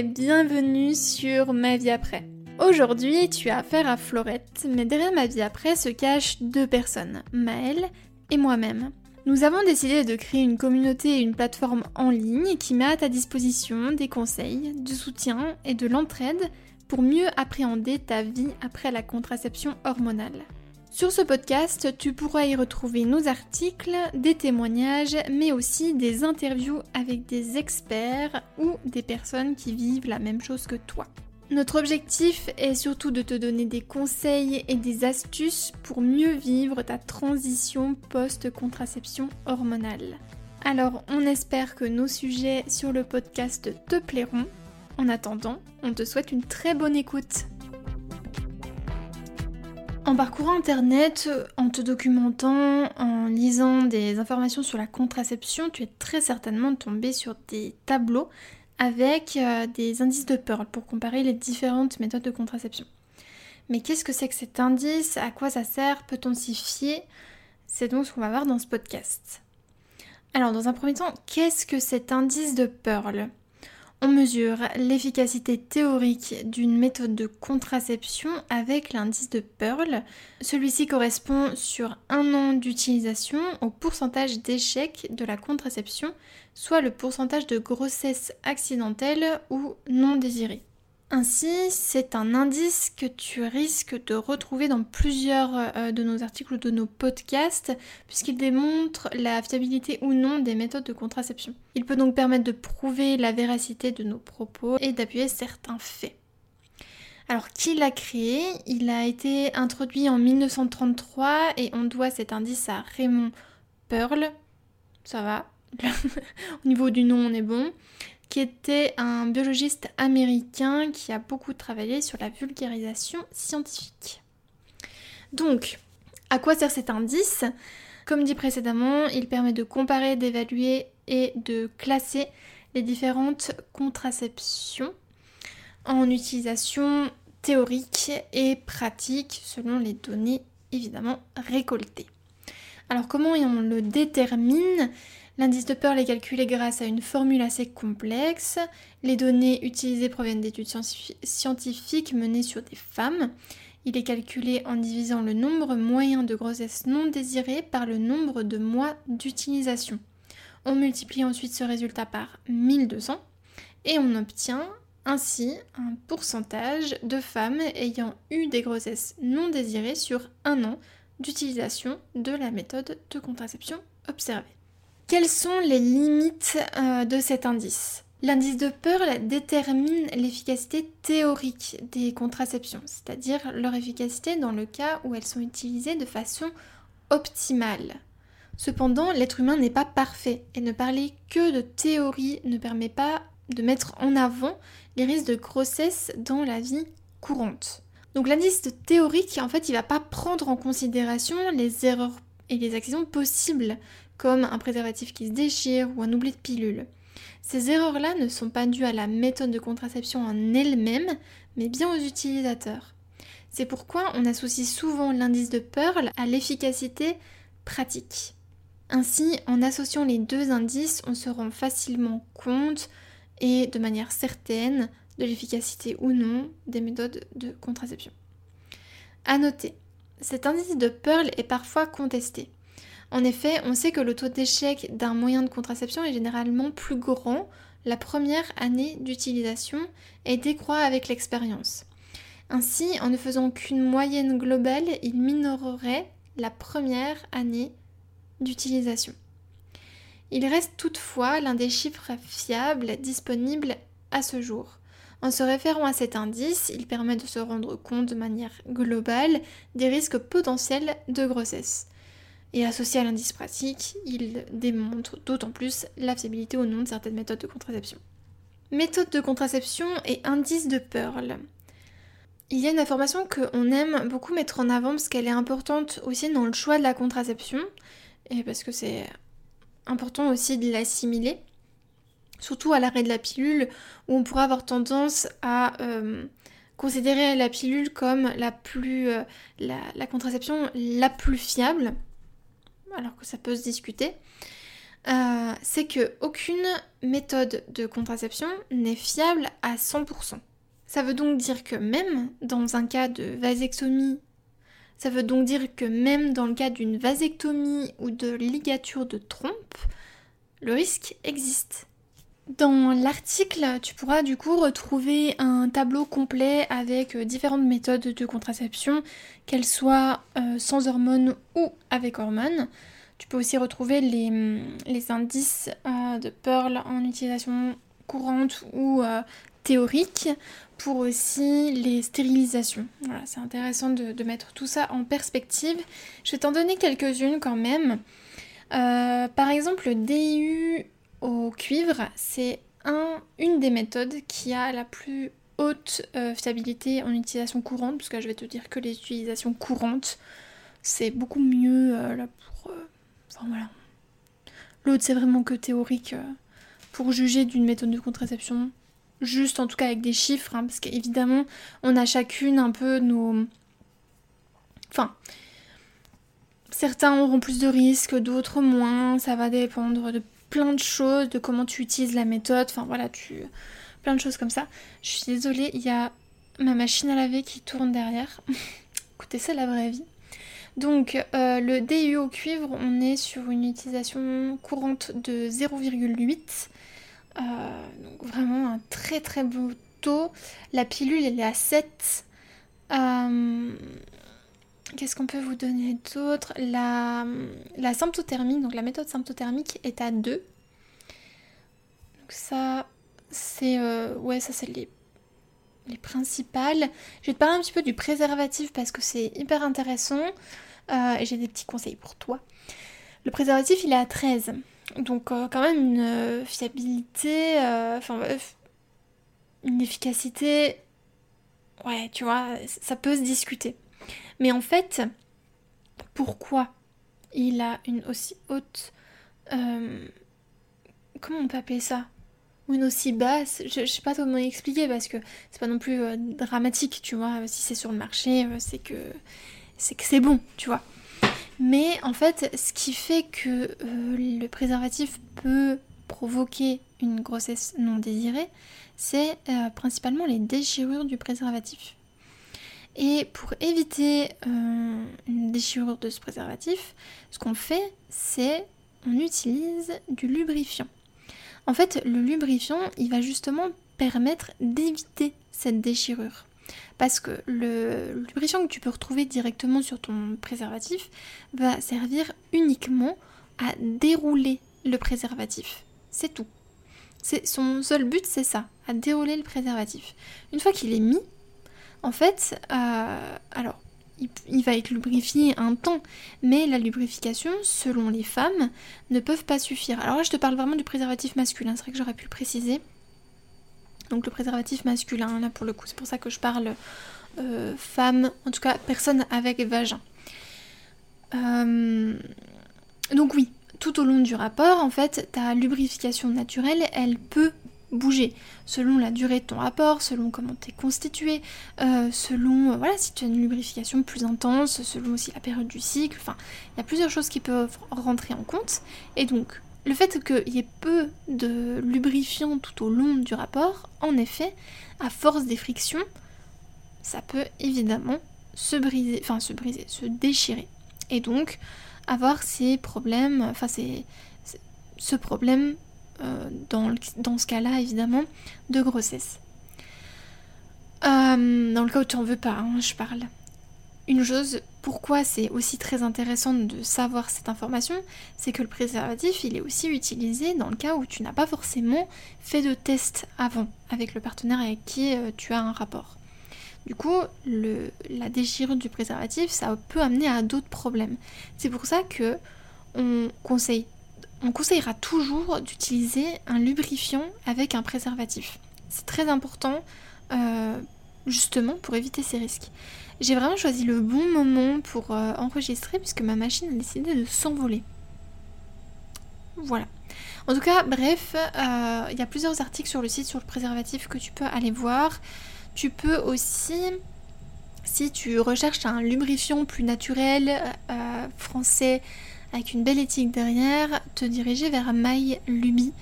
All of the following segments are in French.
bienvenue sur Ma vie après. Aujourd'hui, tu as affaire à Florette, mais derrière ma vie après se cachent deux personnes, Maëlle et moi-même. Nous avons décidé de créer une communauté et une plateforme en ligne qui met à ta disposition des conseils, du soutien et de l'entraide pour mieux appréhender ta vie après la contraception hormonale. Sur ce podcast, tu pourras y retrouver nos articles, des témoignages, mais aussi des interviews avec des experts ou des personnes qui vivent la même chose que toi. Notre objectif est surtout de te donner des conseils et des astuces pour mieux vivre ta transition post-contraception hormonale. Alors, on espère que nos sujets sur le podcast te plairont. En attendant, on te souhaite une très bonne écoute. En parcourant Internet, en te documentant, en lisant des informations sur la contraception, tu es très certainement tombé sur des tableaux avec euh, des indices de Pearl pour comparer les différentes méthodes de contraception. Mais qu'est-ce que c'est que cet indice? À quoi ça sert? Peut-on s'y fier? C'est donc ce qu'on va voir dans ce podcast. Alors, dans un premier temps, qu'est-ce que cet indice de Pearl? On mesure l'efficacité théorique d'une méthode de contraception avec l'indice de Pearl. Celui-ci correspond sur un an d'utilisation au pourcentage d'échec de la contraception, soit le pourcentage de grossesse accidentelle ou non désirée. Ainsi, c'est un indice que tu risques de retrouver dans plusieurs euh, de nos articles ou de nos podcasts, puisqu'il démontre la fiabilité ou non des méthodes de contraception. Il peut donc permettre de prouver la véracité de nos propos et d'appuyer certains faits. Alors, qui l'a créé? Il a été introduit en 1933 et on doit cet indice à Raymond Pearl. Ça va? Au niveau du nom, on est bon qui était un biologiste américain qui a beaucoup travaillé sur la vulgarisation scientifique. Donc, à quoi sert cet indice? Comme dit précédemment, il permet de comparer, d'évaluer et de classer les différentes contraceptions en utilisation théorique et pratique selon les données évidemment récoltées. Alors comment on le détermine? L'indice de Pearl est calculé grâce à une formule assez complexe. Les données utilisées proviennent d'études scientifiques menées sur des femmes. Il est calculé en divisant le nombre moyen de grossesse non désirée par le nombre de mois d'utilisation. On multiplie ensuite ce résultat par 1200 et on obtient ainsi un pourcentage de femmes ayant eu des grossesses non désirées sur un an d'utilisation de la méthode de contraception observée. Quelles sont les limites euh, de cet indice? L'indice de Pearl détermine l'efficacité théorique des contraceptions, c'est-à-dire leur efficacité dans le cas où elles sont utilisées de façon optimale. Cependant, l'être humain n'est pas parfait et ne parler que de théorie ne permet pas de mettre en avant les risques de grossesse dans la vie courante. Donc l'indice théorique, en fait, il va pas prendre en considération les erreurs et les accidents possibles comme un préservatif qui se déchire ou un oubli de pilule. Ces erreurs-là ne sont pas dues à la méthode de contraception en elle-même, mais bien aux utilisateurs. C'est pourquoi on associe souvent l'indice de Pearl à l'efficacité pratique. Ainsi, en associant les deux indices, on se rend facilement compte et de manière certaine de l'efficacité ou non des méthodes de contraception. À noter, cet indice de Pearl est parfois contesté. En effet, on sait que le taux d'échec d'un moyen de contraception est généralement plus grand la première année d'utilisation et décroît avec l'expérience. Ainsi, en ne faisant qu'une moyenne globale, il minorerait la première année d'utilisation. Il reste toutefois l'un des chiffres fiables disponibles à ce jour. En se référant à cet indice, il permet de se rendre compte de manière globale des risques potentiels de grossesse. Et associé à l'indice pratique, il démontre d'autant plus la fiabilité ou non de certaines méthodes de contraception. Méthode de contraception et indice de Pearl. Il y a une information qu'on aime beaucoup mettre en avant parce qu'elle est importante aussi dans le choix de la contraception et parce que c'est important aussi de l'assimiler, surtout à l'arrêt de la pilule où on pourrait avoir tendance à euh, considérer la pilule comme la plus euh, la contraception la plus fiable alors que ça peut se discuter. euh, c'est que aucune méthode de contraception n'est fiable à 100%. Ça veut donc dire que même dans un cas de vasectomie, ça veut donc dire que même dans le cas d'une vasectomie ou de ligature de trompe, le risque existe. Dans l'article, tu pourras du coup retrouver un tableau complet avec euh, différentes méthodes de contraception, qu'elles soient euh, sans hormones ou avec hormones. Tu peux aussi retrouver les, mm, indices euh, de Pearl en utilisation courante ou théorique pour aussi les stérilisations. Voilà, c'est intéressant de, mettre tout ça en perspective. Je vais t'en donner quelques-unes quand même. par exemple, le DIU au cuivre, c'est un, une des méthodes qui a la plus haute euh, fiabilité en utilisation courante, parce que je vais te dire que les utilisations courantes, c'est beaucoup mieux euh, là pour... Euh, enfin voilà. L'autre, c'est vraiment que théorique pour juger d'une méthode de contraception. Juste en tout cas avec des chiffres, hein, parce qu'évidemment, on a chacune un peu nos... Enfin, certains auront plus de risques, d'autres moins, ça va dépendre de plein de choses, de comment tu utilises la méthode, enfin voilà, tu plein de choses comme ça. Je suis désolée, il y a ma machine à laver qui tourne derrière. Écoutez, c'est la vraie vie. Donc euh, le DU au cuivre, on est sur une utilisation courante de 0,8. Euh, donc vraiment un très très beau taux. La pilule elle est à 7. Qu'est-ce qu'on peut vous donner d'autre? La, symptothermie, donc la méthode symptothermique est à 2. Donc ça, c'est euh, ouais, ça c'est les, les principales. Je vais te parler un petit peu du préservatif parce que c'est hyper intéressant euh, et j'ai des petits conseils pour toi. Le préservatif, il est à 13. Donc euh, quand même une fiabilité, enfin une efficacité, ouais, tu vois, ça peut se discuter. Mais en fait, pourquoi il a une aussi haute... Euh, comment on peut appeler ça? Une aussi basse? Je, sais pas comment expliquer parce que c'est pas non plus euh, dramatique, tu vois. Si c'est sur le marché, euh, c'est que c'est bon, tu vois. Mais en fait, ce qui fait que le préservatif peut provoquer une grossesse non désirée, c'est principalement les déchirures du préservatif. Et pour éviter euh, une déchirure de ce préservatif, ce qu'on fait, c'est on utilise du lubrifiant. En fait, le lubrifiant, il va justement permettre d'éviter cette déchirure. Parce que le lubrifiant que tu peux retrouver directement sur ton préservatif va servir uniquement à dérouler le préservatif. C'est tout. Son seul but, c'est ça, à dérouler le préservatif. Une fois qu'il est mis, en fait, euh, alors, il, va être lubrifié un temps, mais la lubrification, selon les femmes, ne peuvent pas suffire. Alors là, je te parle vraiment du préservatif masculin, c'est vrai que j'aurais pu le préciser. Donc le préservatif masculin, là pour le coup, c'est pour ça que je parle euh, femme, en tout cas personne avec vagin. Euh, donc oui, tout au long du rapport, en fait, ta lubrification naturelle, elle peut bouger selon la durée de ton rapport, selon comment tu es constitué, euh, selon euh, voilà, si tu as une lubrification plus intense, selon aussi la période du cycle. Enfin, il y a plusieurs choses qui peuvent rentrer en compte. Et donc, le fait qu'il y ait peu de lubrifiant tout au long du rapport, en effet, à force des frictions, ça peut évidemment se briser, enfin se briser, se déchirer. Et donc, avoir ces problèmes, enfin c'est ce problème euh, dans, ce cas-là, évidemment, de grossesse. Euh, dans le cas où tu n'en veux pas, hein, je parle. Une chose, pourquoi c'est aussi très intéressant de savoir cette information, c'est que le préservatif, il est aussi utilisé dans le cas où tu n'as pas forcément fait de test avant avec le partenaire avec qui euh, tu as un rapport. Du coup, la déchirure du préservatif, ça peut amener à d'autres problèmes. C'est pour ça que on conseille on conseillera toujours d'utiliser un lubrifiant avec un préservatif. C'est très important euh, justement pour éviter ces risques. J'ai vraiment choisi le bon moment pour euh, enregistrer puisque ma machine a décidé de s'envoler. Voilà. En tout cas, bref, euh, il y a plusieurs articles sur le site sur le préservatif que tu peux aller voir. Tu peux aussi, si tu recherches un lubrifiant plus naturel, français, avec une belle éthique derrière, te diriger vers My Luby,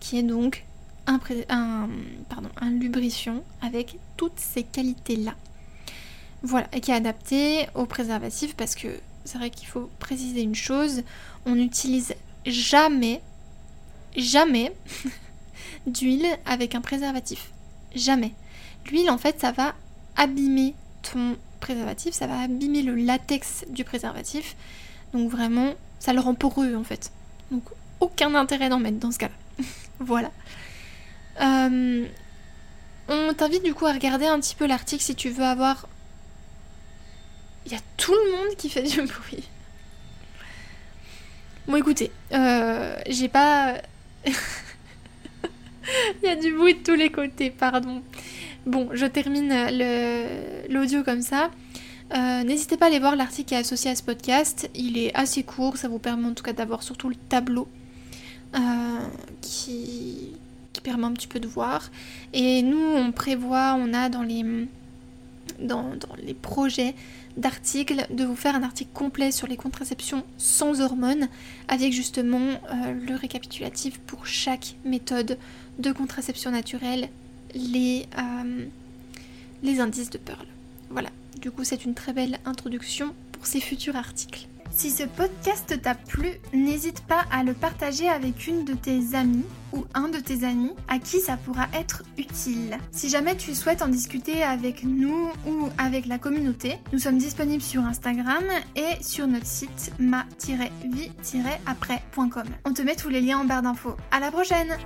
qui est donc un, un avec toutes ces qualités-là. Voilà, et qui est adapté au préservatif parce que c'est vrai qu'il faut préciser une chose, on n'utilise jamais, jamais d'huile avec un préservatif. Jamais. L'huile, en fait, ça va abîmer ton préservatif, ça va abîmer le latex du préservatif. Donc vraiment, ça le rend poreux en fait. Donc aucun intérêt d'en mettre dans ce cas-là. voilà. Euh, on t'invite du coup à regarder un petit peu l'article si tu veux avoir... Il y a tout le monde qui fait du bruit. Bon écoutez, euh, j'ai pas... Il y a du bruit de tous les côtés, pardon. Bon, je termine l'audio comme ça. Euh, n'hésitez pas à aller voir l'article qui est associé à ce podcast. Il est assez court, ça vous permet en tout cas d'avoir surtout le tableau euh, qui, permet un petit peu de voir. Et nous, on prévoit, on a dans les, dans, les projets d'articles de vous faire un article complet sur les contraceptions sans hormones avec justement euh, le récapitulatif pour chaque méthode de contraception naturelle les, les indices de Pearl. Voilà, du coup c'est une très belle introduction pour ces futurs articles. Si ce podcast t'a plu, n'hésite pas à le partager avec une de tes amies ou un de tes amis à qui ça pourra être utile. Si jamais tu souhaites en discuter avec nous ou avec la communauté, nous sommes disponibles sur Instagram et sur notre site ma-vie-après.com. On te met tous les liens en barre d'infos. À la prochaine!